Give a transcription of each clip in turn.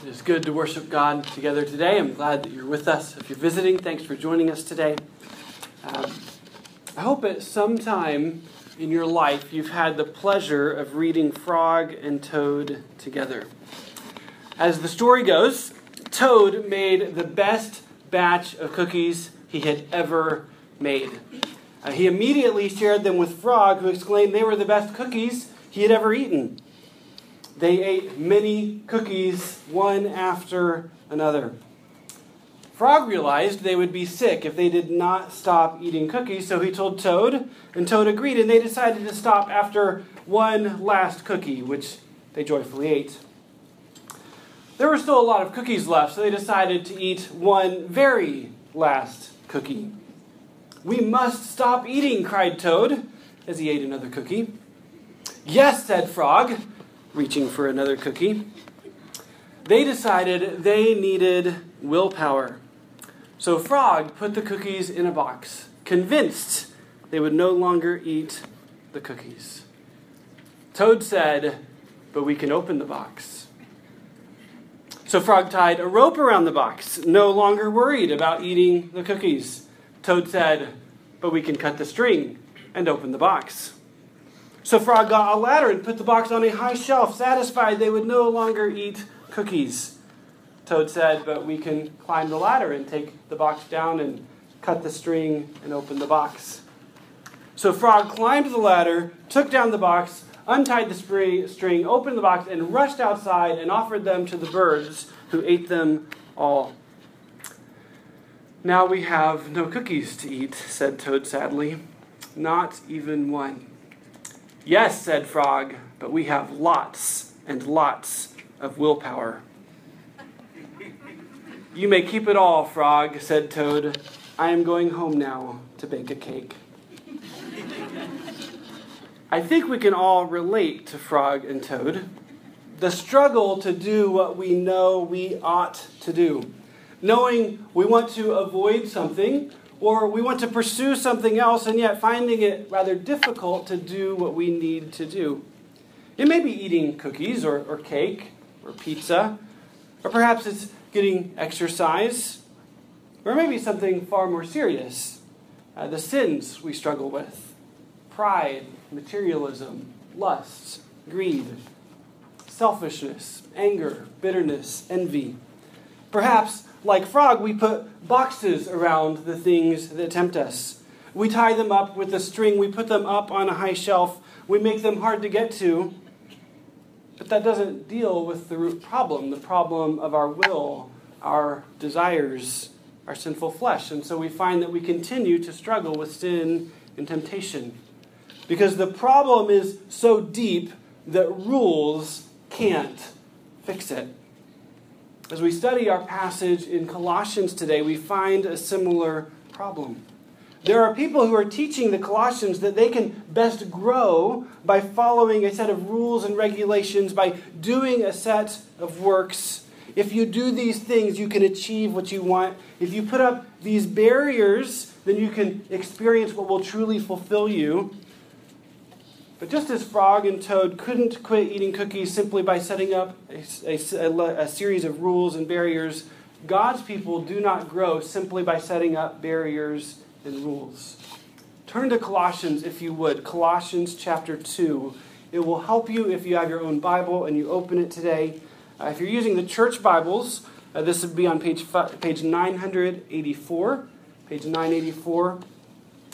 It is good to worship God together today. I'm glad that you're with us. If you're visiting, thanks for joining us today. Um, I hope at some time in your life you've had the pleasure of reading Frog and Toad together. As the story goes, Toad made the best batch of cookies he had ever made. Uh, he immediately shared them with Frog, who exclaimed they were the best cookies he had ever eaten. They ate many cookies, one after another. Frog realized they would be sick if they did not stop eating cookies, so he told Toad, and Toad agreed, and they decided to stop after one last cookie, which they joyfully ate. There were still a lot of cookies left, so they decided to eat one very last cookie. We must stop eating, cried Toad as he ate another cookie. Yes, said Frog reaching for another cookie. They decided they needed willpower. So Frog put the cookies in a box, convinced they would no longer eat the cookies. Toad said, But we can open the box. So Frog tied a rope around the box, no longer worried about eating the cookies. Toad said, But we can cut the string and open the box. So Frog got a ladder and put the box on a high shelf, satisfied they would no longer eat cookies. Toad said, But we can climb the ladder and take the box down and cut the string and open the box. So Frog climbed the ladder, took down the box, untied the string, opened the box, and rushed outside and offered them to the birds, who ate them all. Now we have no cookies to eat, said Toad sadly. Not even one. Yes, said Frog, but we have lots and lots of willpower. You may keep it all, Frog, said Toad. I am going home now to bake a cake. I think we can all relate to Frog and Toad. The struggle to do what we know we ought to do. Knowing we want to avoid something or we want to pursue something else and yet finding it rather difficult to do what we need to do. It may be eating cookies or, or cake or pizza, or perhaps it's getting exercise, or maybe something far more serious uh, the sins we struggle with pride, materialism, lust, greed, selfishness, anger, bitterness, envy. Perhaps like frog, we put boxes around the things that tempt us. We tie them up with a string, we put them up on a high shelf, we make them hard to get to. But that doesn't deal with the root problem, the problem of our will, our desires, our sinful flesh. And so we find that we continue to struggle with sin and temptation. Because the problem is so deep that rules can't fix it. As we study our passage in Colossians today, we find a similar problem. There are people who are teaching the Colossians that they can best grow by following a set of rules and regulations, by doing a set of works. If you do these things, you can achieve what you want. If you put up these barriers, then you can experience what will truly fulfill you. But just as Frog and Toad couldn't quit eating cookies simply by setting up a, a, a, series of rules and barriers, God's people do not grow simply by setting up barriers and rules. Turn to Colossians if you would. Colossians chapter 2. It will help you if you have your own Bible and you open it today. Uh, if you're using the church Bibles, uh, this would be on page, page 984. Page 984.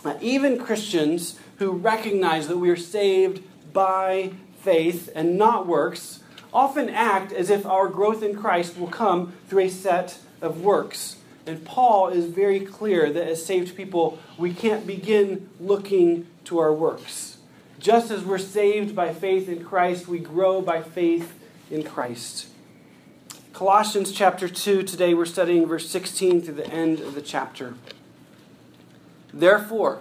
Uh, even Christians who recognize that we are saved by faith and not works often act as if our growth in Christ will come through a set of works. And Paul is very clear that as saved people, we can't begin looking to our works. Just as we're saved by faith in Christ, we grow by faith in Christ. Colossians chapter 2, today we're studying verse 16 through the end of the chapter. Therefore,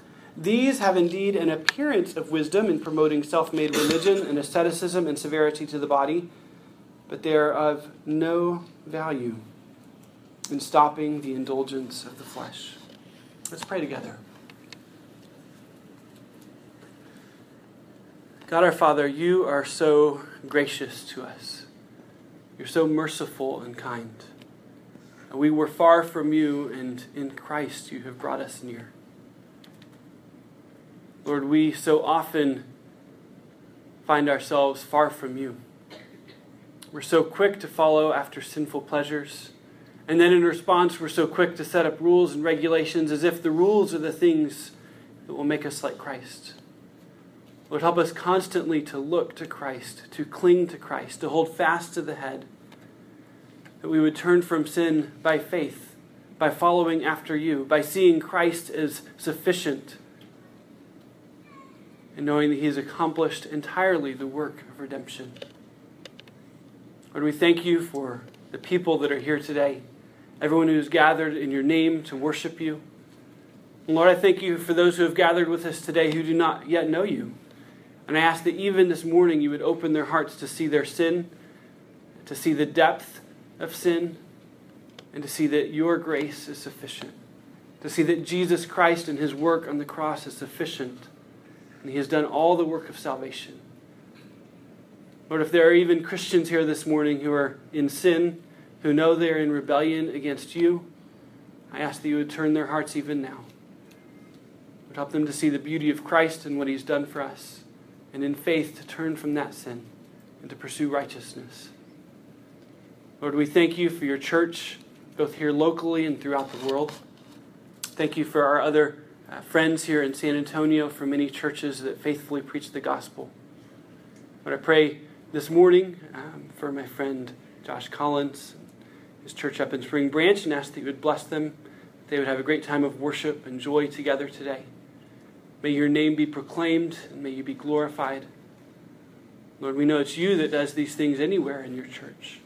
These have indeed an appearance of wisdom in promoting self made religion and asceticism and severity to the body, but they are of no value in stopping the indulgence of the flesh. Let's pray together. God our Father, you are so gracious to us. You're so merciful and kind. We were far from you, and in Christ you have brought us near. Lord, we so often find ourselves far from you. We're so quick to follow after sinful pleasures. And then in response, we're so quick to set up rules and regulations as if the rules are the things that will make us like Christ. Lord, help us constantly to look to Christ, to cling to Christ, to hold fast to the head. That we would turn from sin by faith, by following after you, by seeing Christ as sufficient, and knowing that He has accomplished entirely the work of redemption. Lord, we thank you for the people that are here today, everyone who is gathered in your name to worship you. And Lord, I thank you for those who have gathered with us today who do not yet know you. And I ask that even this morning you would open their hearts to see their sin, to see the depth of sin, and to see that your grace is sufficient. To see that Jesus Christ and his work on the cross is sufficient. And he has done all the work of salvation. Lord, if there are even Christians here this morning who are in sin, who know they are in rebellion against you, I ask that you would turn their hearts even now. Would help them to see the beauty of Christ and what he's done for us and in faith to turn from that sin and to pursue righteousness. Lord, we thank you for your church, both here locally and throughout the world. Thank you for our other uh, friends here in San Antonio, for many churches that faithfully preach the gospel. But I pray this morning um, for my friend Josh Collins, his church up in Spring Branch, and ask that you would bless them, they would have a great time of worship and joy together today. May your name be proclaimed and may you be glorified. Lord, we know it's you that does these things anywhere in your church.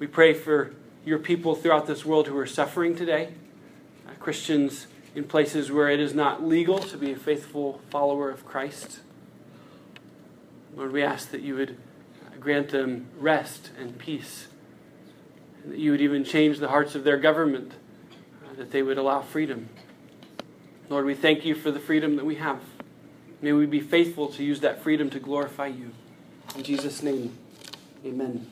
We pray for your people throughout this world who are suffering today, uh, Christians in places where it is not legal to be a faithful follower of Christ. Lord, we ask that you would grant them rest and peace, and that you would even change the hearts of their government, uh, that they would allow freedom. Lord, we thank you for the freedom that we have. May we be faithful to use that freedom to glorify you. In Jesus' name, amen.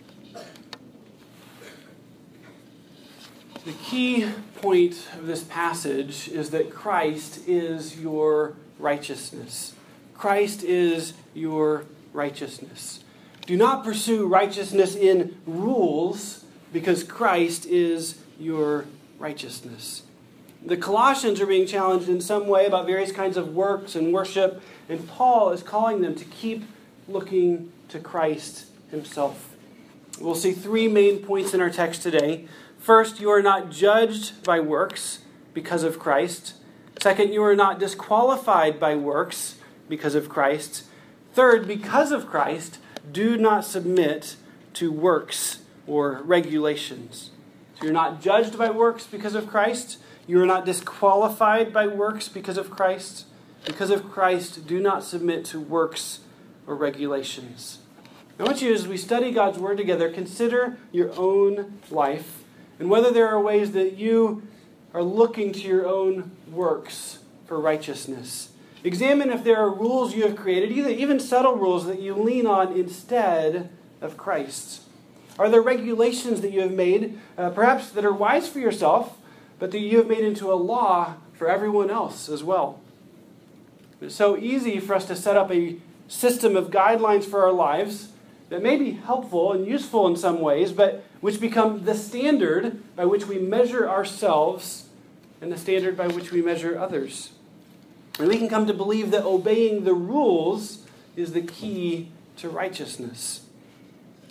The key point of this passage is that Christ is your righteousness. Christ is your righteousness. Do not pursue righteousness in rules because Christ is your righteousness the Colossians are being challenged in some way about various kinds of works and worship, and Paul is calling them to keep looking to Christ himself. We'll see three main points in our text today. First, you are not judged by works because of Christ. Second, you are not disqualified by works because of Christ. Third, because of Christ, do not submit to works or regulations. So you're not judged by works because of Christ. You are not disqualified by works because of Christ. Because of Christ, do not submit to works or regulations. I want you, as we study God's Word together, consider your own life and whether there are ways that you are looking to your own works for righteousness. Examine if there are rules you have created, even subtle rules that you lean on instead of Christ. Are there regulations that you have made, uh, perhaps that are wise for yourself, but that you have made into a law for everyone else as well. It's so easy for us to set up a system of guidelines for our lives that may be helpful and useful in some ways, but which become the standard by which we measure ourselves and the standard by which we measure others. And we can come to believe that obeying the rules is the key to righteousness.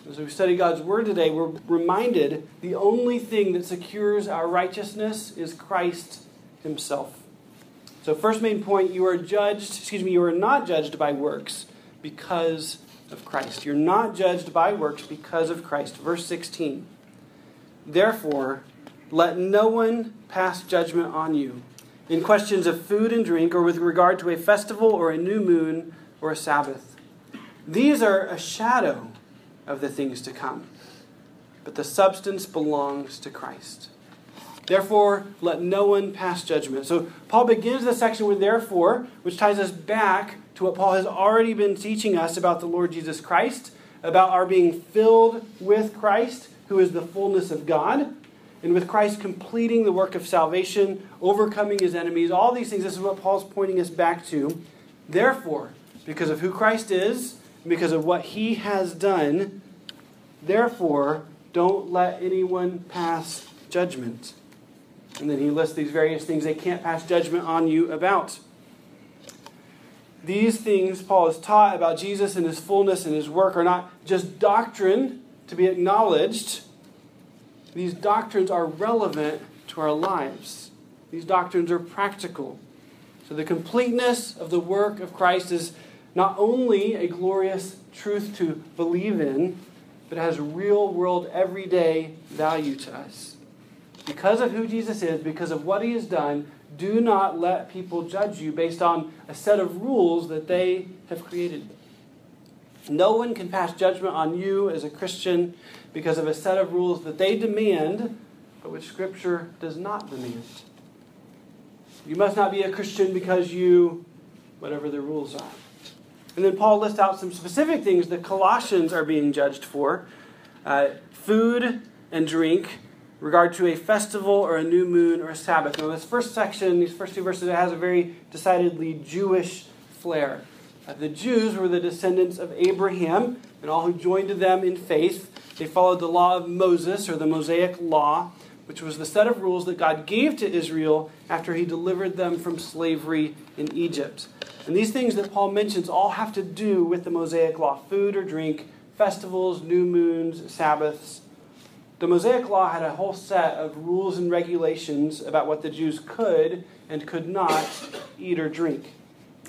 As we study God's Word today, we're reminded the only thing that secures our righteousness is Christ Himself. So, first main point you are judged, excuse me, you are not judged by works because of Christ. You're not judged by works because of Christ. Verse 16. Therefore, let no one pass judgment on you in questions of food and drink, or with regard to a festival, or a new moon, or a Sabbath. These are a shadow of the things to come, but the substance belongs to Christ. Therefore, let no one pass judgment. So, Paul begins the section with therefore, which ties us back to what Paul has already been teaching us about the Lord Jesus Christ, about our being filled with Christ, who is the fullness of God, and with Christ completing the work of salvation, overcoming his enemies, all these things. This is what Paul's pointing us back to. Therefore, because of who Christ is, because of what he has done, therefore, don't let anyone pass judgment. And then he lists these various things they can't pass judgment on you about. These things Paul has taught about Jesus and his fullness and his work are not just doctrine to be acknowledged. These doctrines are relevant to our lives. These doctrines are practical. So the completeness of the work of Christ is not only a glorious truth to believe in, but has real world, everyday value to us. Because of who Jesus is, because of what he has done, do not let people judge you based on a set of rules that they have created. No one can pass judgment on you as a Christian because of a set of rules that they demand, but which Scripture does not demand. You must not be a Christian because you, whatever the rules are. And then Paul lists out some specific things that Colossians are being judged for uh, food and drink, regard to a festival or a new moon or a Sabbath. Now, this first section, these first two verses, it has a very decidedly Jewish flair. Uh, the Jews were the descendants of Abraham and all who joined them in faith. They followed the law of Moses, or the Mosaic Law, which was the set of rules that God gave to Israel after he delivered them from slavery in Egypt. And these things that Paul mentions all have to do with the Mosaic Law food or drink, festivals, new moons, Sabbaths. The Mosaic Law had a whole set of rules and regulations about what the Jews could and could not eat or drink.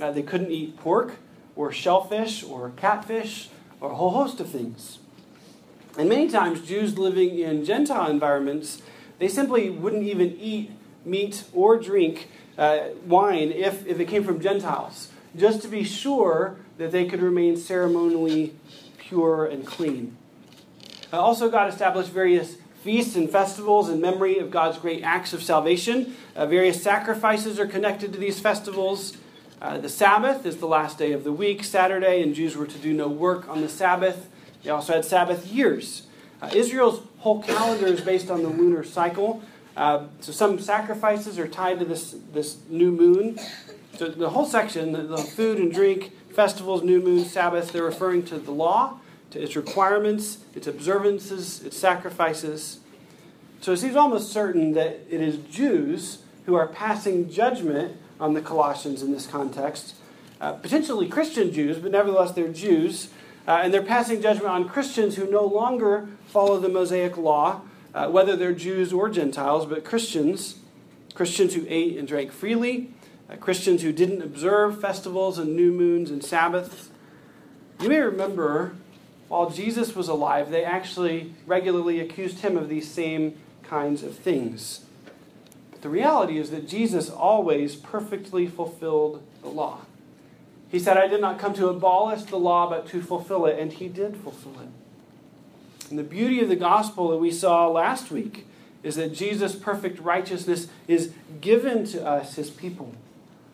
Uh, they couldn't eat pork or shellfish or catfish or a whole host of things. And many times, Jews living in Gentile environments, they simply wouldn't even eat meat or drink uh, wine if, if it came from Gentiles, just to be sure that they could remain ceremonially pure and clean. Uh, also, God established various feasts and festivals in memory of God's great acts of salvation. Uh, various sacrifices are connected to these festivals. Uh, the Sabbath is the last day of the week, Saturday, and Jews were to do no work on the Sabbath. They also had Sabbath years. Uh, Israel's whole calendar is based on the lunar cycle. Uh, so some sacrifices are tied to this, this new moon. So the whole section, the, the food and drink, festivals, new moon, Sabbath, they're referring to the law, to its requirements, its observances, its sacrifices. So it seems almost certain that it is Jews who are passing judgment on the Colossians in this context. Uh, potentially Christian Jews, but nevertheless they're Jews. Uh, and they're passing judgment on Christians who no longer follow the Mosaic law, uh, whether they're Jews or Gentiles, but Christians, Christians who ate and drank freely, uh, Christians who didn't observe festivals and new moons and Sabbaths. You may remember while Jesus was alive, they actually regularly accused him of these same kinds of things. But the reality is that Jesus always perfectly fulfilled the law. He said, I did not come to abolish the law, but to fulfill it, and he did fulfill it. And the beauty of the gospel that we saw last week is that Jesus' perfect righteousness is given to us, his people.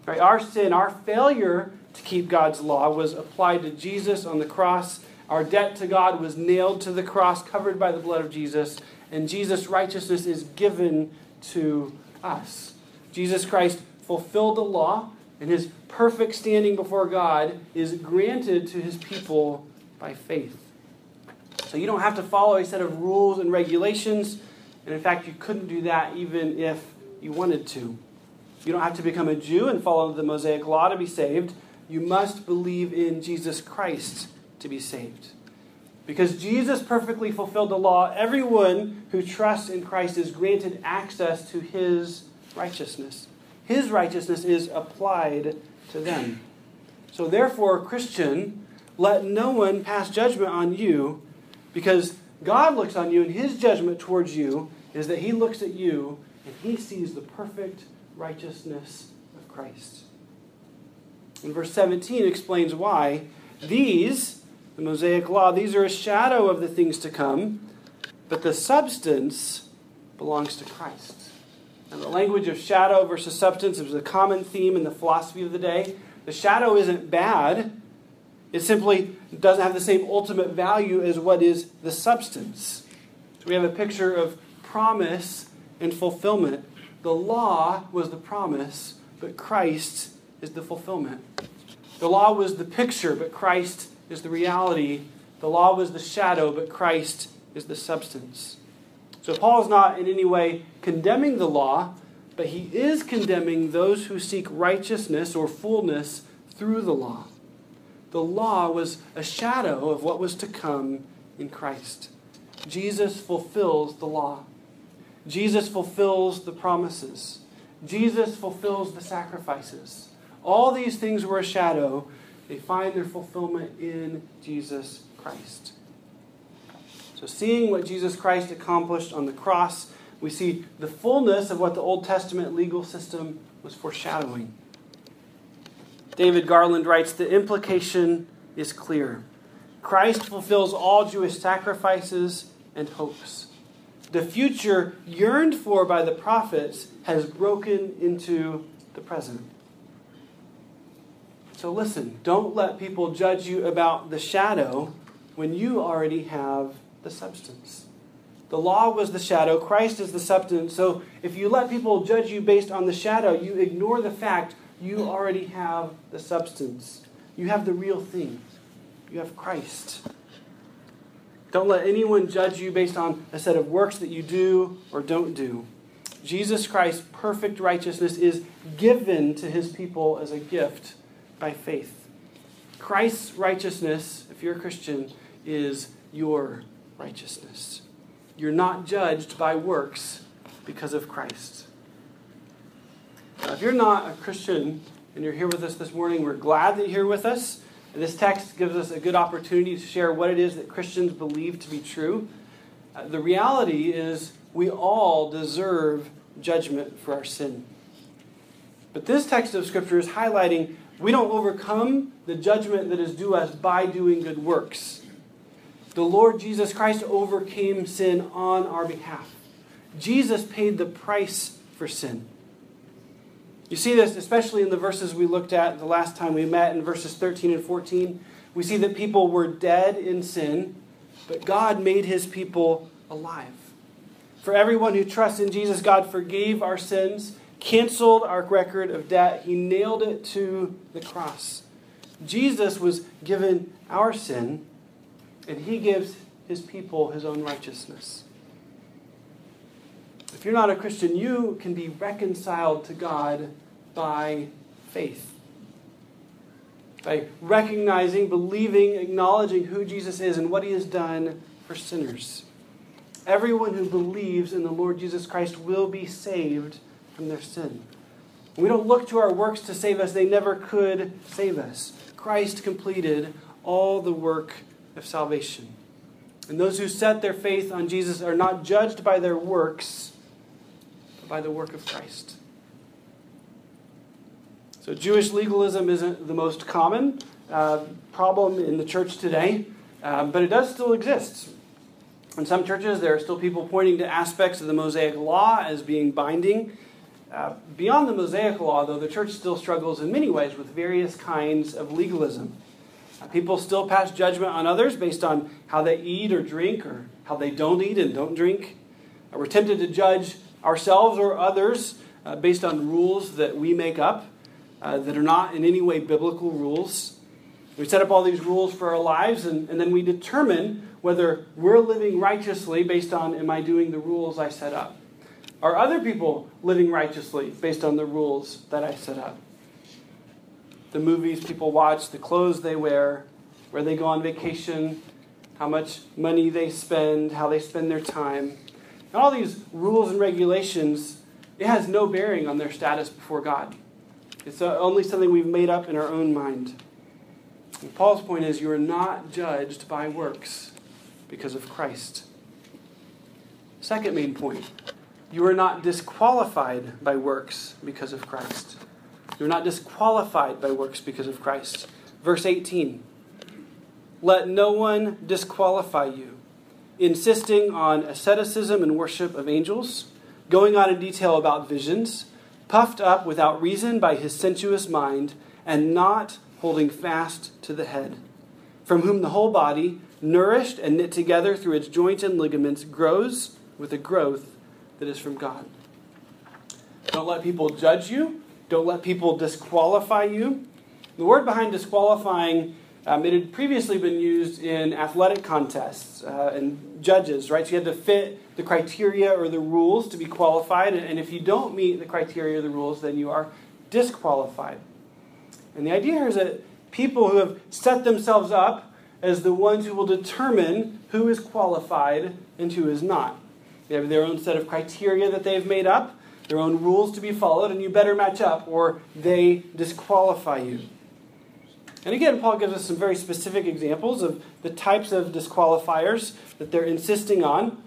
Right? Our sin, our failure to keep God's law was applied to Jesus on the cross. Our debt to God was nailed to the cross, covered by the blood of Jesus, and Jesus' righteousness is given to us. Jesus Christ fulfilled the law, and his perfect standing before God is granted to his people by faith. So you don't have to follow a set of rules and regulations. And in fact, you couldn't do that even if you wanted to. You don't have to become a Jew and follow the Mosaic law to be saved. You must believe in Jesus Christ to be saved. Because Jesus perfectly fulfilled the law, everyone who trusts in Christ is granted access to his righteousness. His righteousness is applied to them. So, therefore, Christian, let no one pass judgment on you, because God looks on you, and his judgment towards you is that he looks at you and he sees the perfect righteousness of Christ. And verse 17 explains why these the Mosaic Law. These are a shadow of the things to come, but the substance belongs to Christ. And the language of shadow versus substance is a common theme in the philosophy of the day. The shadow isn't bad, it simply doesn't have the same ultimate value as what is the substance. So we have a picture of promise and fulfillment. The law was the promise, but Christ is the fulfillment. The law was the picture, but Christ is the reality. The law was the shadow, but Christ is the substance. So Paul is not in any way condemning the law, but he is condemning those who seek righteousness or fullness through the law. The law was a shadow of what was to come in Christ. Jesus fulfills the law. Jesus fulfills the promises. Jesus fulfills the sacrifices. All these things were a shadow they find their fulfillment in Jesus Christ. So, seeing what Jesus Christ accomplished on the cross, we see the fullness of what the Old Testament legal system was foreshadowing. David Garland writes The implication is clear. Christ fulfills all Jewish sacrifices and hopes. The future yearned for by the prophets has broken into the present. So listen, don't let people judge you about the shadow when you already have the substance. The law was the shadow, Christ is the substance. So if you let people judge you based on the shadow, you ignore the fact you already have the substance. You have the real thing. You have Christ. Don't let anyone judge you based on a set of works that you do or don't do. Jesus Christ's perfect righteousness is given to his people as a gift by faith. Christ's righteousness, if you're a Christian, is your righteousness. You're not judged by works because of Christ. Now, if you're not a Christian and you're here with us this morning, we're glad that you're here with us. And this text gives us a good opportunity to share what it is that Christians believe to be true. Uh, the reality is, we all deserve judgment for our sin. But this text of Scripture is highlighting we don't overcome the judgment that is due us by doing good works. The Lord Jesus Christ overcame sin on our behalf. Jesus paid the price for sin. You see this especially in the verses we looked at the last time we met in verses 13 and 14. We see that people were dead in sin, but God made his people alive. For everyone who trusts in Jesus, God forgave our sins canceled our record of debt, He nailed it to the cross. Jesus was given our sin, and He gives His people His own righteousness. If you're not a Christian, you can be reconciled to God by faith. By recognizing, believing, acknowledging who Jesus is and what he has done for sinners. Everyone who believes in the Lord Jesus Christ will be saved from their sin. We don't look to our works to save us, they never could save us. Christ completed all the work of salvation. And those who set their faith on Jesus are not judged by their works, but by the work of Christ. So, Jewish legalism isn't the most common uh, problem in the church today, um, but it does still exist. In some churches, there are still people pointing to aspects of the Mosaic Law as being binding. Uh, beyond the Mosaic law, though, the church still struggles in many ways with various kinds of legalism. Uh, people still pass judgment on others based on how they eat or drink or how they don't eat and don't drink. Uh, we're tempted to judge ourselves or others uh, based on rules that we make up uh, that are not in any way biblical rules. We set up all these rules for our lives, and, and then we determine whether we're living righteously based on am I doing the rules I set up? Are other people living righteously based on the rules that I set up? The movies people watch, the clothes they wear, where they go on vacation, how much money they spend, how they spend their time. And all these rules and regulations, it has no bearing on their status before God. It's only something we've made up in our own mind. And Paul's point is you are not judged by works because of Christ. Second main point you are not disqualified by works because of Christ. You're not disqualified by works because of Christ. Verse 18 Let no one disqualify you, insisting on asceticism and worship of angels, going on in detail about visions, puffed up without reason by his sensuous mind, and not holding fast to the head, from whom the whole body, nourished and knit together through its joints and ligaments, grows with a growth that is from God. Don't let people judge you. Don't let people disqualify you. The word behind disqualifying, um, it had previously been used in athletic contests uh, and judges, right? So you had to fit the criteria or the rules to be qualified. And if you don't meet the criteria or the rules, then you are disqualified. And the idea here is that people who have set themselves up as the ones who will determine who is qualified and who is not. They have their own set of criteria that they've made up, their own rules to be followed, and you better match up or they disqualify you. And again, Paul gives us some very specific examples of the types of disqualifiers that they're insisting on.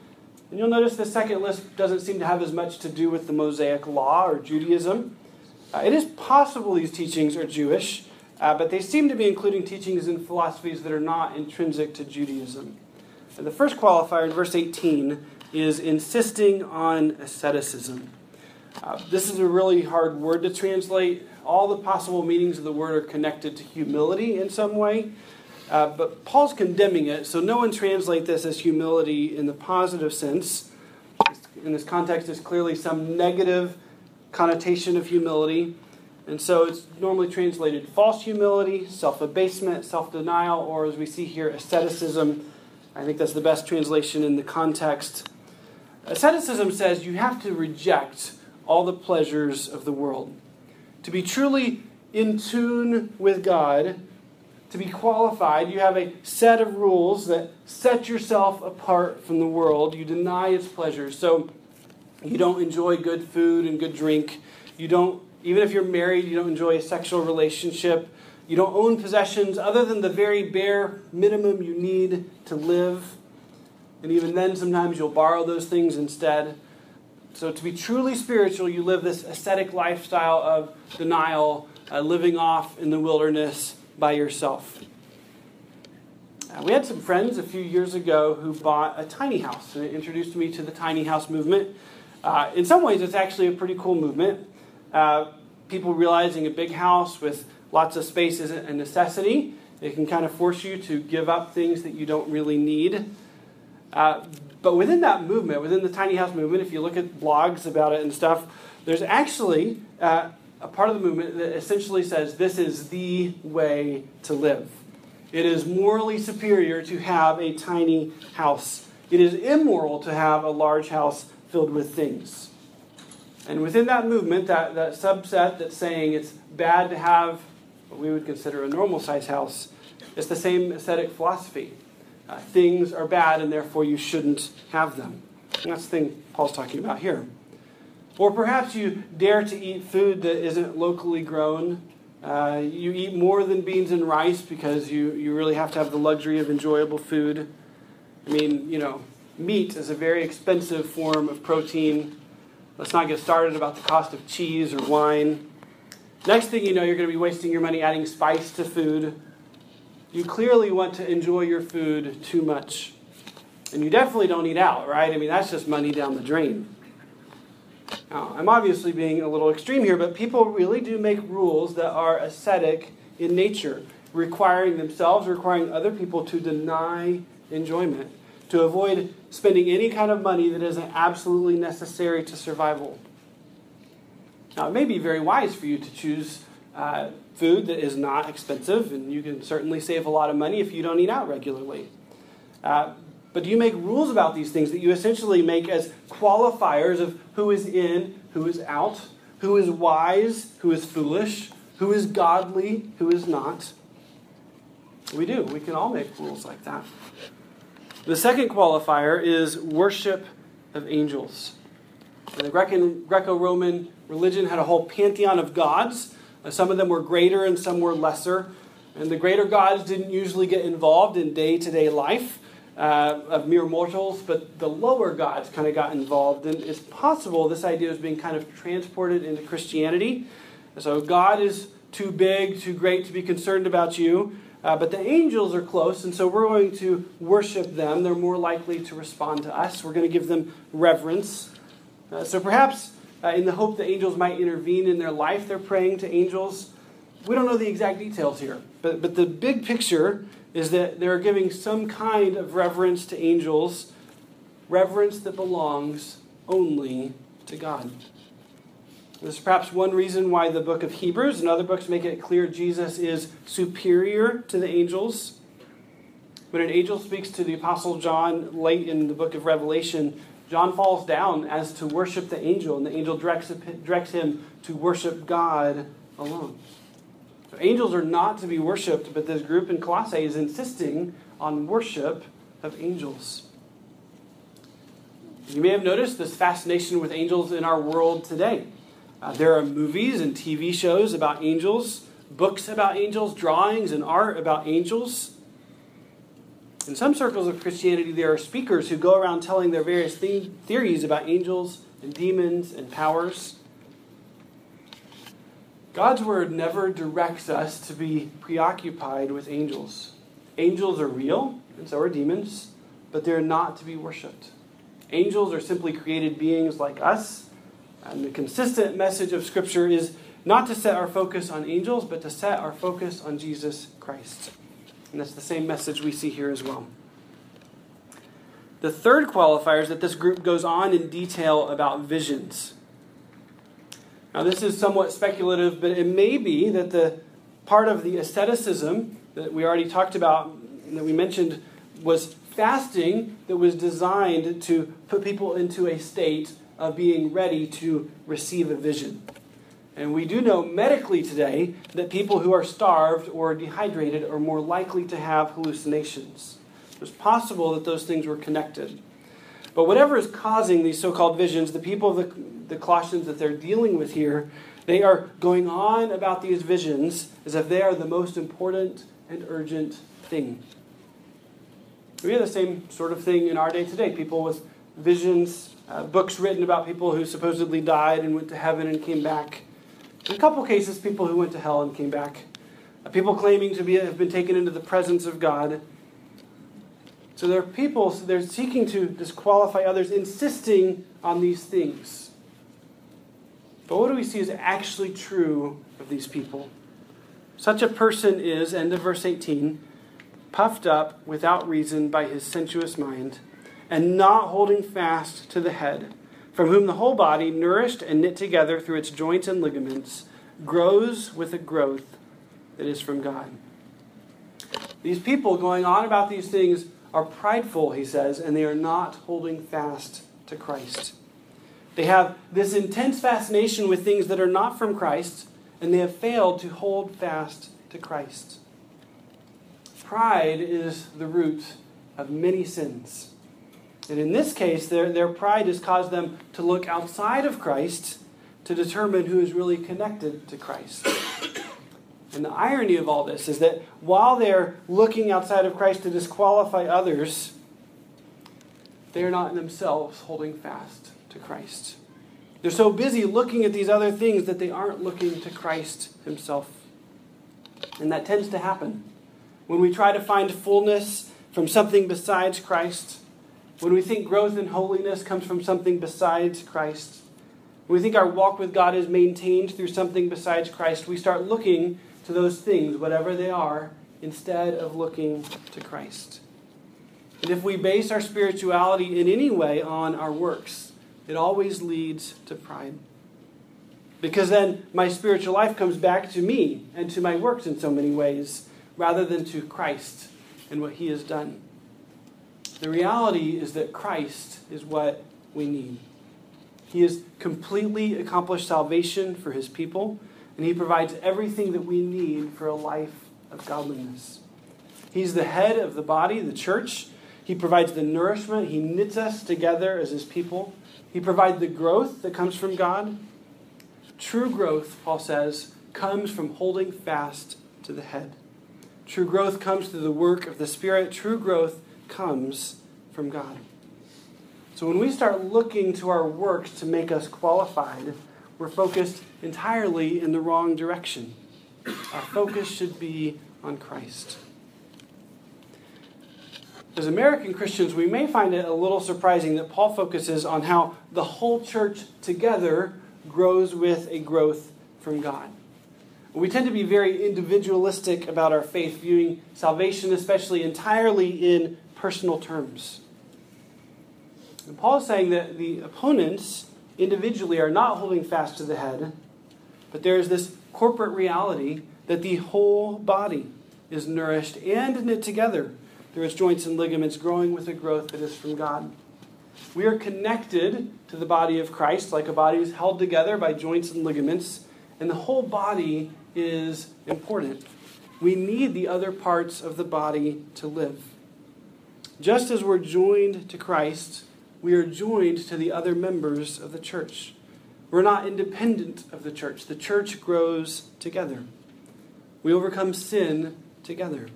And you'll notice the second list doesn't seem to have as much to do with the Mosaic law or Judaism. Uh, it is possible these teachings are Jewish, uh, but they seem to be including teachings and philosophies that are not intrinsic to Judaism. And the first qualifier in verse 18 is insisting on asceticism. Uh, this is a really hard word to translate. All the possible meanings of the word are connected to humility in some way. Uh, but Paul's condemning it, so no one translate this as humility in the positive sense. In this context, there's clearly some negative connotation of humility. And so it's normally translated false humility, self abasement, self denial, or as we see here, asceticism. I think that's the best translation in the context. Asceticism says you have to reject all the pleasures of the world. To be truly in tune with God, to be qualified, you have a set of rules that set yourself apart from the world. You deny its pleasures. So you don't enjoy good food and good drink. You don't, even if you're married, you don't enjoy a sexual relationship. You don't own possessions other than the very bare minimum you need to live. And even then, sometimes you'll borrow those things instead. So, to be truly spiritual, you live this ascetic lifestyle of denial, uh, living off in the wilderness by yourself. Uh, we had some friends a few years ago who bought a tiny house, and it introduced me to the tiny house movement. Uh, in some ways, it's actually a pretty cool movement. Uh, people realizing a big house with lots of space isn't a necessity. It can kind of force you to give up things that you don't really need. Uh, but within that movement, within the tiny house movement, if you look at blogs about it and stuff, there's actually uh, a part of the movement that essentially says this is the way to live. It is morally superior to have a tiny house. It is immoral to have a large house filled with things. And within that movement, that, that subset that's saying it's bad to have what we would consider a normal size house, it's the same ascetic philosophy uh, things are bad and therefore you shouldn't have them. And that's the thing Paul's talking about here. Or perhaps you dare to eat food that isn't locally grown. Uh, you eat more than beans and rice because you, you really have to have the luxury of enjoyable food. I mean, you know, meat is a very expensive form of protein. Let's not get started about the cost of cheese or wine. Next thing you know, you're going to be wasting your money adding spice to food you clearly want to enjoy your food too much. And you definitely don't eat out, right? I mean, that's just money down the drain. Now, I'm obviously being a little extreme here, but people really do make rules that are ascetic in nature, requiring themselves, requiring other people to deny enjoyment, to avoid spending any kind of money that isn't absolutely necessary to survival. Now, it may be very wise for you to choose uh, food that is not expensive, and you can certainly save a lot of money if you don't eat out regularly. Uh, but do you make rules about these things that you essentially make as qualifiers of who is in, who is out, who is wise, who is foolish, who is godly, who is not? We do. We can all make rules like that. The second qualifier is worship of angels. The Greco Roman religion had a whole pantheon of gods. Some of them were greater and some were lesser. And the greater gods didn't usually get involved in day to day life uh, of mere mortals, but the lower gods kind of got involved. And it's possible this idea is being kind of transported into Christianity. So God is too big, too great to be concerned about you. Uh, but the angels are close, and so we're going to worship them. They're more likely to respond to us. We're going to give them reverence. Uh, so perhaps uh, in the hope that angels might intervene in their life, they're praying to angels. We don't know the exact details here, but, but the big picture is that they're giving some kind of reverence to angels, reverence that belongs only to God. This is perhaps one reason why the book of Hebrews and other books make it clear Jesus is superior to the angels. When an angel speaks to the Apostle John late in the book of Revelation, John falls down as to worship the angel, and the angel directs, directs him to worship God alone. So angels are not to be worshipped, but this group in Colossae is insisting on worship of angels. You may have noticed this fascination with angels in our world today. Uh, there are movies and TV shows about angels, books about angels, drawings and art about angels. In some circles of Christianity, there are speakers who go around telling their various the- theories about angels and demons and powers. God's word never directs us to be preoccupied with angels. Angels are real, and so are demons, but they're not to be worshiped. Angels are simply created beings like us and the consistent message of Scripture is not to set our focus on angels, but to set our focus on Jesus Christ. And that's the same message we see here as well. The third qualifier is that this group goes on in detail about visions. Now, this is somewhat speculative, but it may be that the part of the asceticism that we already talked about, that we mentioned, was fasting that was designed to put people into a state of being ready to receive a vision. And we do know medically today that people who are starved or dehydrated are more likely to have hallucinations. It's possible that those things were connected. But whatever is causing these so called visions, the people of the, the Colossians that they're dealing with here, they are going on about these visions as if they are the most important and urgent thing. We have the same sort of thing in our day today. People with visions uh, books written about people who supposedly died and went to heaven and came back. In a couple cases, people who went to hell and came back. Uh, people claiming to be, have been taken into the presence of God. So there are people, so they're seeking to disqualify others, insisting on these things. But what do we see is actually true of these people? Such a person is, end of verse 18, puffed up without reason by his sensuous mind and not holding fast to the head, from whom the whole body, nourished and knit together through its joints and ligaments, grows with a growth that is from God. These people going on about these things are prideful, he says, and they are not holding fast to Christ. They have this intense fascination with things that are not from Christ, and they have failed to hold fast to Christ. Pride is the root of many sins. And in this case, their, their pride has caused them to look outside of Christ to determine who is really connected to Christ. And the irony of all this is that while they're looking outside of Christ to disqualify others, they are not themselves holding fast to Christ. They're so busy looking at these other things that they aren't looking to Christ Himself. And that tends to happen. When we try to find fullness from something besides Christ, when we think growth in holiness comes from something besides Christ, when we think our walk with God is maintained through something besides Christ, we start looking to those things, whatever they are, instead of looking to Christ. And if we base our spirituality in any way on our works, it always leads to pride. Because then my spiritual life comes back to me and to my works in so many ways, rather than to Christ and what he has done. The reality is that Christ is what we need. He has completely accomplished salvation for his people, and he provides everything that we need for a life of godliness. He's the head of the body, the church. He provides the nourishment. He knits us together as his people. He provides the growth that comes from God. True growth, Paul says, comes from holding fast to the head. True growth comes through the work of the Spirit. True growth comes from God. So when we start looking to our works to make us qualified, we're focused entirely in the wrong direction. Our focus should be on Christ. As American Christians, we may find it a little surprising that Paul focuses on how the whole church together grows with a growth from God. We tend to be very individualistic about our faith, viewing salvation, especially entirely in personal terms. And Paul is saying that the opponents individually are not holding fast to the head, but there is this corporate reality that the whole body is nourished and knit together through its joints and ligaments, growing with a growth that is from God. We are connected to the body of Christ, like a body is held together by joints and ligaments, and the whole body is important. We need the other parts of the body to live. Just as we're joined to Christ, we are joined to the other members of the church. We're not independent of the church. The church grows together. We overcome sin together.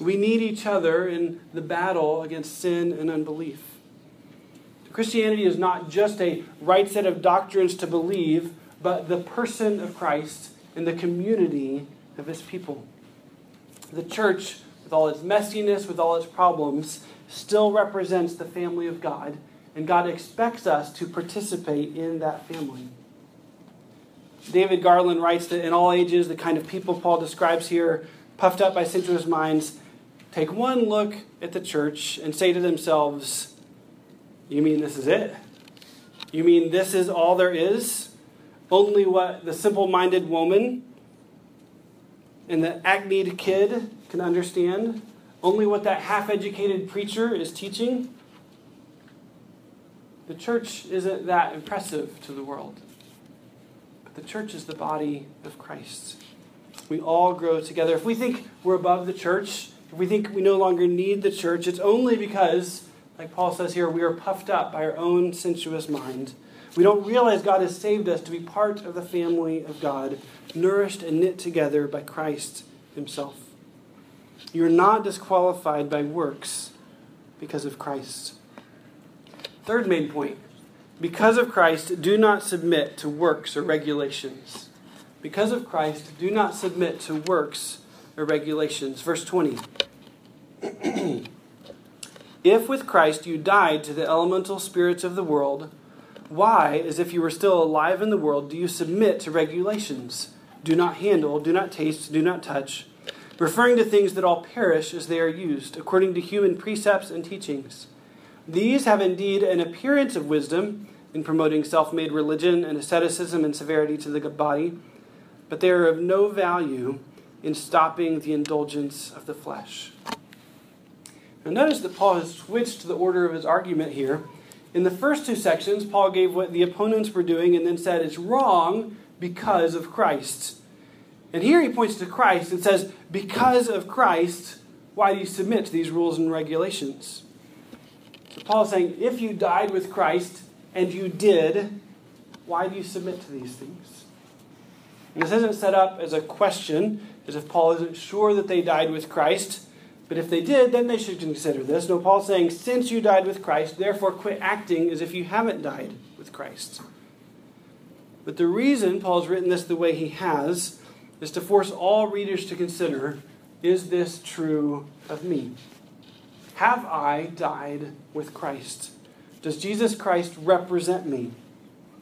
We need each other in the battle against sin and unbelief. Christianity is not just a right set of doctrines to believe, but the person of Christ and the community of his people. The church, with all its messiness, with all its problems, still represents the family of God, and God expects us to participate in that family. David Garland writes that in all ages, the kind of people Paul describes here, puffed up by sensuous minds, take one look at the church and say to themselves, You mean this is it? You mean this is all there is? Only what the simple minded woman and the acne kid can understand? Only what that half educated preacher is teaching? The church isn't that impressive to the world. But the church is the body of Christ. We all grow together. If we think we're above the church, if we think we no longer need the church, it's only because, like Paul says here, we are puffed up by our own sensuous mind. We don't realize God has saved us to be part of the family of God, nourished and knit together by Christ Himself. You're not disqualified by works because of Christ. Third main point because of Christ, do not submit to works or regulations. Because of Christ, do not submit to works or regulations. Verse 20. if with Christ you died to the elemental spirits of the world, why, as if you were still alive in the world, do you submit to regulations? Do not handle, do not taste, do not touch, referring to things that all perish as they are used, according to human precepts and teachings. These have indeed an appearance of wisdom in promoting self made religion and asceticism and severity to the body, but they are of no value in stopping the indulgence of the flesh. Now, notice that Paul has switched the order of his argument here. In the first two sections, Paul gave what the opponents were doing and then said it's wrong because of Christ. And here he points to Christ and says, Because of Christ, why do you submit to these rules and regulations? So Paul is saying, If you died with Christ, and you did, why do you submit to these things? And this isn't set up as a question, as if Paul isn't sure that they died with Christ. But if they did, then they should consider this. No, Paul's saying, since you died with Christ, therefore quit acting as if you haven't died with Christ. But the reason Paul's written this the way he has is to force all readers to consider is this true of me? Have I died with Christ? Does Jesus Christ represent me?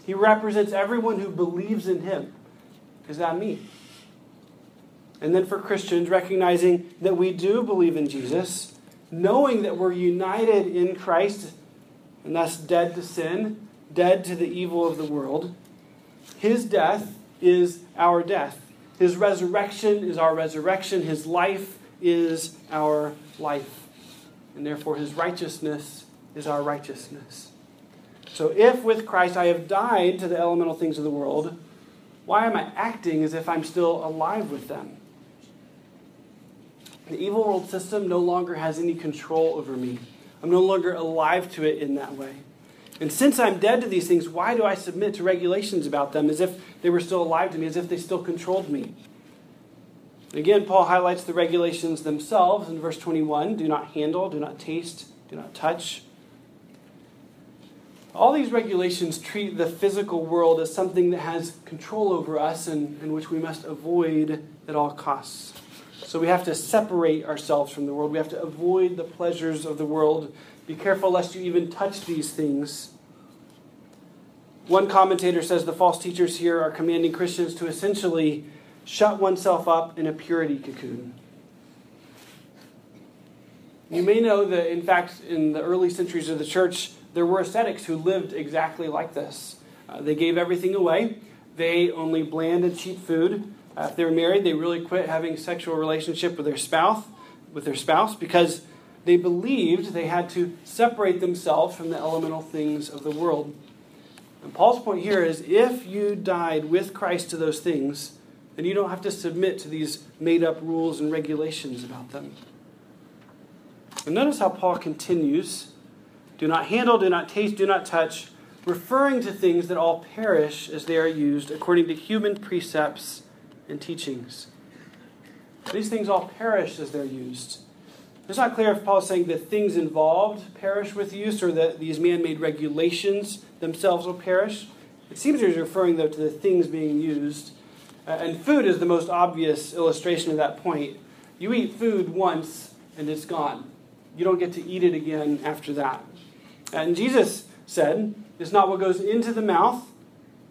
He represents everyone who believes in him. Is that me? And then for Christians, recognizing that we do believe in Jesus, knowing that we're united in Christ and thus dead to sin, dead to the evil of the world, His death is our death. His resurrection is our resurrection. His life is our life. And therefore, his righteousness is our righteousness. So, if with Christ I have died to the elemental things of the world, why am I acting as if I'm still alive with them? The evil world system no longer has any control over me. I'm no longer alive to it in that way. And since I'm dead to these things, why do I submit to regulations about them as if they were still alive to me, as if they still controlled me? Again, Paul highlights the regulations themselves in verse 21 do not handle, do not taste, do not touch. All these regulations treat the physical world as something that has control over us and, and which we must avoid at all costs. So we have to separate ourselves from the world. We have to avoid the pleasures of the world. Be careful lest you even touch these things. One commentator says the false teachers here are commanding Christians to essentially shut oneself up in a purity cocoon. You may know that, in fact, in the early centuries of the church, there were ascetics who lived exactly like this. Uh, they gave everything away, they only bland and cheap food. Uh, if they were married, they really quit having sexual relationship with their spouse, with their spouse, because they believed they had to separate themselves from the elemental things of the world. And Paul's point here is if you died with Christ to those things, then you don't have to submit to these made up rules and regulations about them. And notice how Paul continues do not handle, do not taste, do not touch, referring to things that all perish as they are used according to human precepts and teachings. These things all perish as they're used. It's not clear if Paul is saying that things involved perish with use or that these man made regulations themselves will perish. It seems he's referring, though, to the things being used. Uh, and food is the most obvious illustration of that point. You eat food once and it's gone. You don't get to eat it again after that. And Jesus said, It's not what goes into the mouth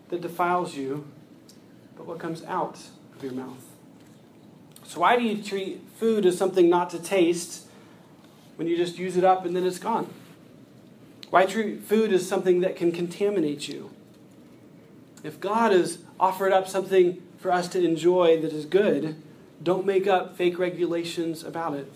that defiles you, but what comes out of your mouth. So, why do you treat food as something not to taste when you just use it up and then it's gone? Why treat food as something that can contaminate you? If God has offered up something for us to enjoy that is good, don't make up fake regulations about it.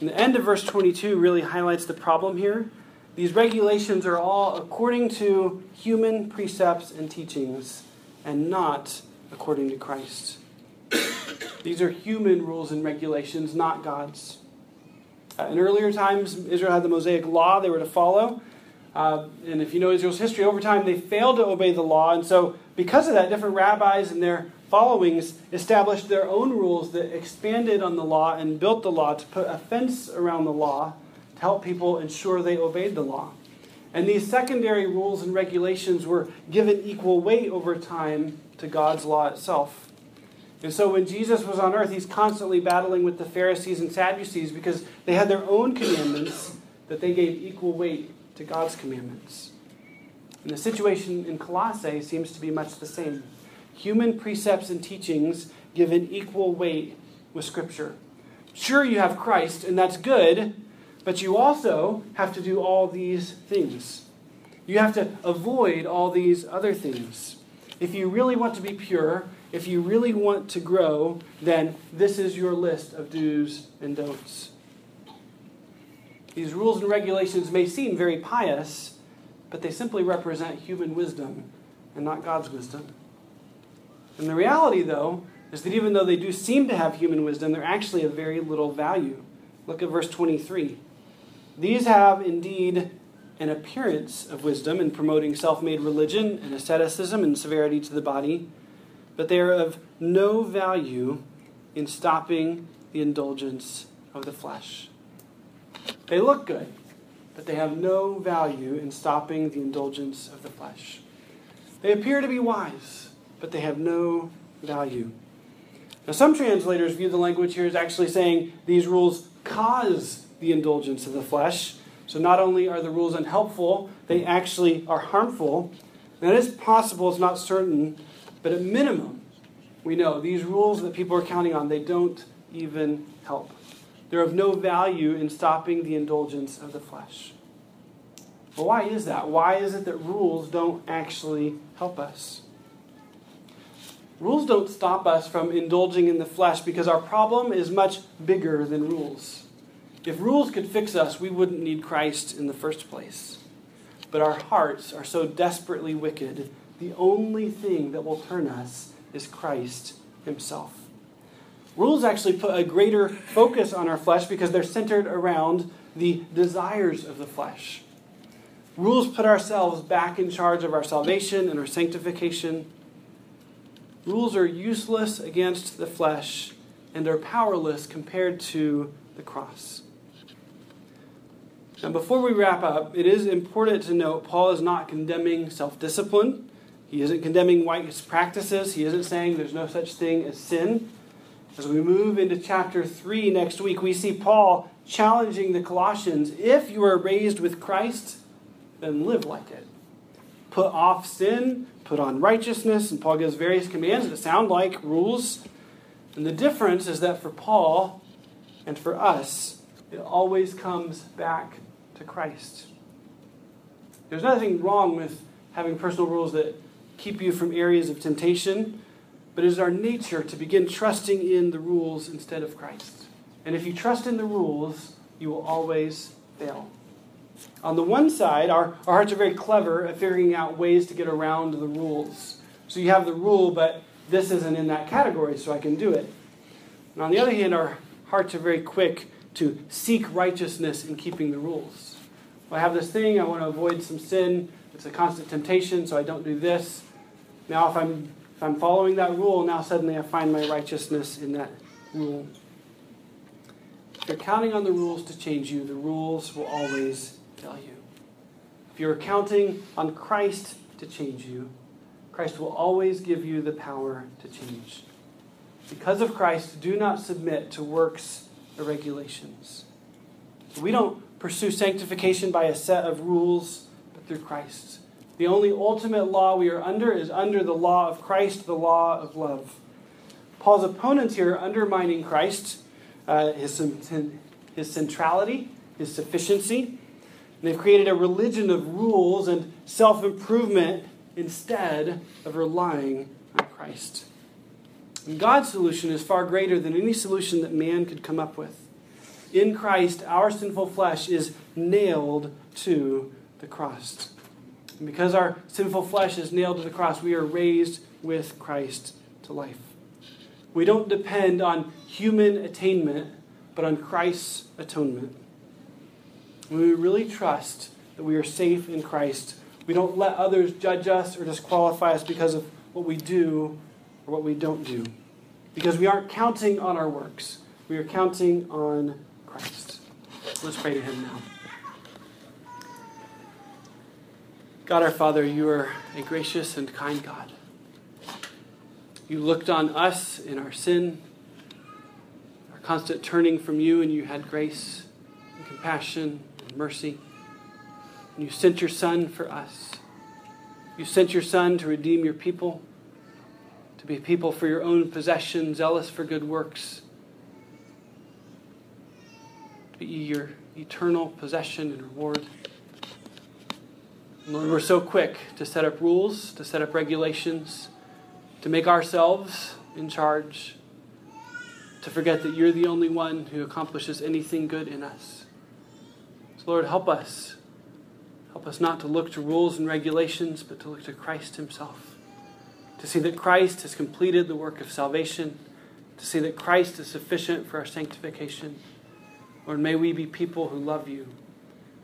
And the end of verse 22 really highlights the problem here. These regulations are all according to human precepts and teachings and not according to Christ. These are human rules and regulations, not God's. Uh, in earlier times, Israel had the Mosaic law they were to follow. Uh, and if you know Israel's history, over time they failed to obey the law. And so, because of that, different rabbis and their followings established their own rules that expanded on the law and built the law to put a fence around the law to help people ensure they obeyed the law. And these secondary rules and regulations were given equal weight over time to God's law itself. And so when Jesus was on earth, he's constantly battling with the Pharisees and Sadducees because they had their own commandments that they gave equal weight to God's commandments. And the situation in Colossae seems to be much the same. Human precepts and teachings given equal weight with Scripture. Sure, you have Christ, and that's good, but you also have to do all these things. You have to avoid all these other things. If you really want to be pure, if you really want to grow, then this is your list of do's and don'ts. These rules and regulations may seem very pious, but they simply represent human wisdom and not God's wisdom. And the reality, though, is that even though they do seem to have human wisdom, they're actually of very little value. Look at verse 23. These have indeed an appearance of wisdom in promoting self made religion and asceticism and severity to the body, but they are of no value in stopping the indulgence of the flesh. They look good, but they have no value in stopping the indulgence of the flesh. They appear to be wise, but they have no value. Now, some translators view the language here as actually saying these rules cause the indulgence of the flesh. So not only are the rules unhelpful, they actually are harmful. And it is possible, it's not certain, but at minimum, we know these rules that people are counting on, they don't even help. They're of no value in stopping the indulgence of the flesh. But why is that? Why is it that rules don't actually help us? Rules don't stop us from indulging in the flesh because our problem is much bigger than rules. If rules could fix us, we wouldn't need Christ in the first place. But our hearts are so desperately wicked, the only thing that will turn us is Christ Himself. Rules actually put a greater focus on our flesh because they're centered around the desires of the flesh. Rules put ourselves back in charge of our salvation and our sanctification. Rules are useless against the flesh and are powerless compared to the cross. Now, before we wrap up, it is important to note Paul is not condemning self discipline. He isn't condemning white practices. He isn't saying there's no such thing as sin. As we move into chapter 3 next week, we see Paul challenging the Colossians if you are raised with Christ, then live like it. Put off sin, put on righteousness, and Paul gives various commands that sound like rules. And the difference is that for Paul and for us, it always comes back to Christ. There's nothing wrong with having personal rules that keep you from areas of temptation, but it is our nature to begin trusting in the rules instead of Christ. And if you trust in the rules, you will always fail. On the one side, our, our hearts are very clever at figuring out ways to get around the rules. So you have the rule, but this isn't in that category, so I can do it. And on the other hand, our hearts are very quick to seek righteousness in keeping the rules. I have this thing, I want to avoid some sin. It's a constant temptation, so I don't do this. Now, if I'm, if I'm following that rule, now suddenly I find my righteousness in that rule. If you're counting on the rules to change you, the rules will always fail you. If you're counting on Christ to change you, Christ will always give you the power to change. Because of Christ, do not submit to works or regulations. We don't pursue sanctification by a set of rules, but through Christ. The only ultimate law we are under is under the law of Christ, the law of love. Paul's opponents here are undermining Christ, uh, his, his centrality, his sufficiency. And they've created a religion of rules and self improvement instead of relying on Christ. And God's solution is far greater than any solution that man could come up with. In Christ, our sinful flesh is nailed to the cross. And because our sinful flesh is nailed to the cross, we are raised with Christ to life. We don't depend on human attainment, but on Christ's atonement. When we really trust that we are safe in Christ, we don't let others judge us or disqualify us because of what we do or what we don't do. Because we aren't counting on our works, we are counting on Christ. Let's pray to Him now. God our Father, you are a gracious and kind God. You looked on us in our sin, our constant turning from you, and you had grace and compassion and mercy. And you sent your Son for us. You sent your Son to redeem your people to be people for your own possession, zealous for good works, to be your eternal possession and reward. Lord, we're so quick to set up rules, to set up regulations, to make ourselves in charge, to forget that you're the only one who accomplishes anything good in us. So, Lord, help us. Help us not to look to rules and regulations, but to look to Christ Himself to see that Christ has completed the work of salvation, to see that Christ is sufficient for our sanctification. Lord, may we be people who love you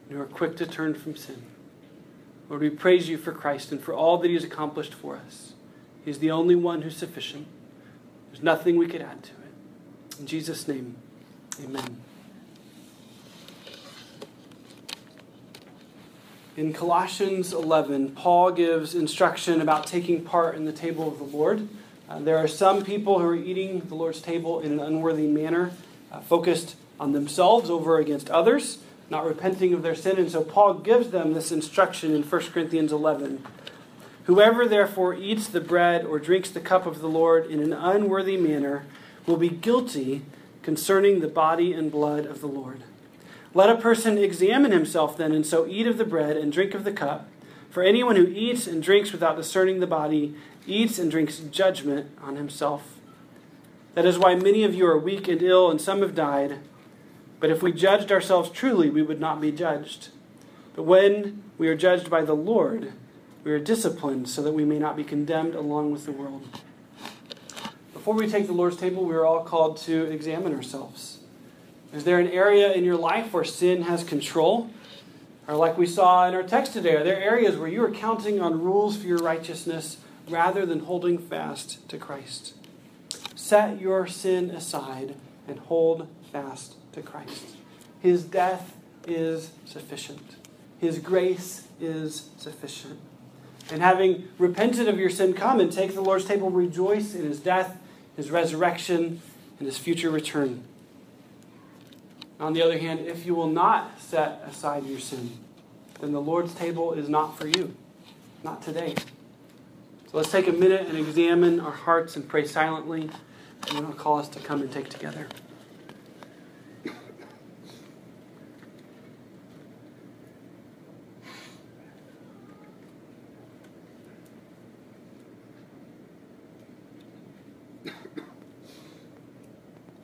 and who are quick to turn from sin. Lord, we praise you for Christ and for all that he has accomplished for us. He's the only one who's sufficient. There's nothing we could add to it. In Jesus' name, amen. In Colossians 11, Paul gives instruction about taking part in the table of the Lord. Uh, there are some people who are eating the Lord's table in an unworthy manner, uh, focused on themselves over against others, not repenting of their sin. And so Paul gives them this instruction in 1 Corinthians 11. Whoever therefore eats the bread or drinks the cup of the Lord in an unworthy manner will be guilty concerning the body and blood of the Lord. Let a person examine himself then, and so eat of the bread and drink of the cup. For anyone who eats and drinks without discerning the body eats and drinks judgment on himself. That is why many of you are weak and ill, and some have died. But if we judged ourselves truly, we would not be judged. But when we are judged by the Lord, we are disciplined so that we may not be condemned along with the world. Before we take the Lord's table, we are all called to examine ourselves. Is there an area in your life where sin has control? Or, like we saw in our text today, are there areas where you are counting on rules for your righteousness rather than holding fast to Christ? Set your sin aside and hold fast to Christ. His death is sufficient, His grace is sufficient. And having repented of your sin, come and take the Lord's table, rejoice in His death, His resurrection, and His future return. On the other hand, if you will not set aside your sin, then the Lord's table is not for you. Not today. So let's take a minute and examine our hearts and pray silently. And I'll call us to come and take together.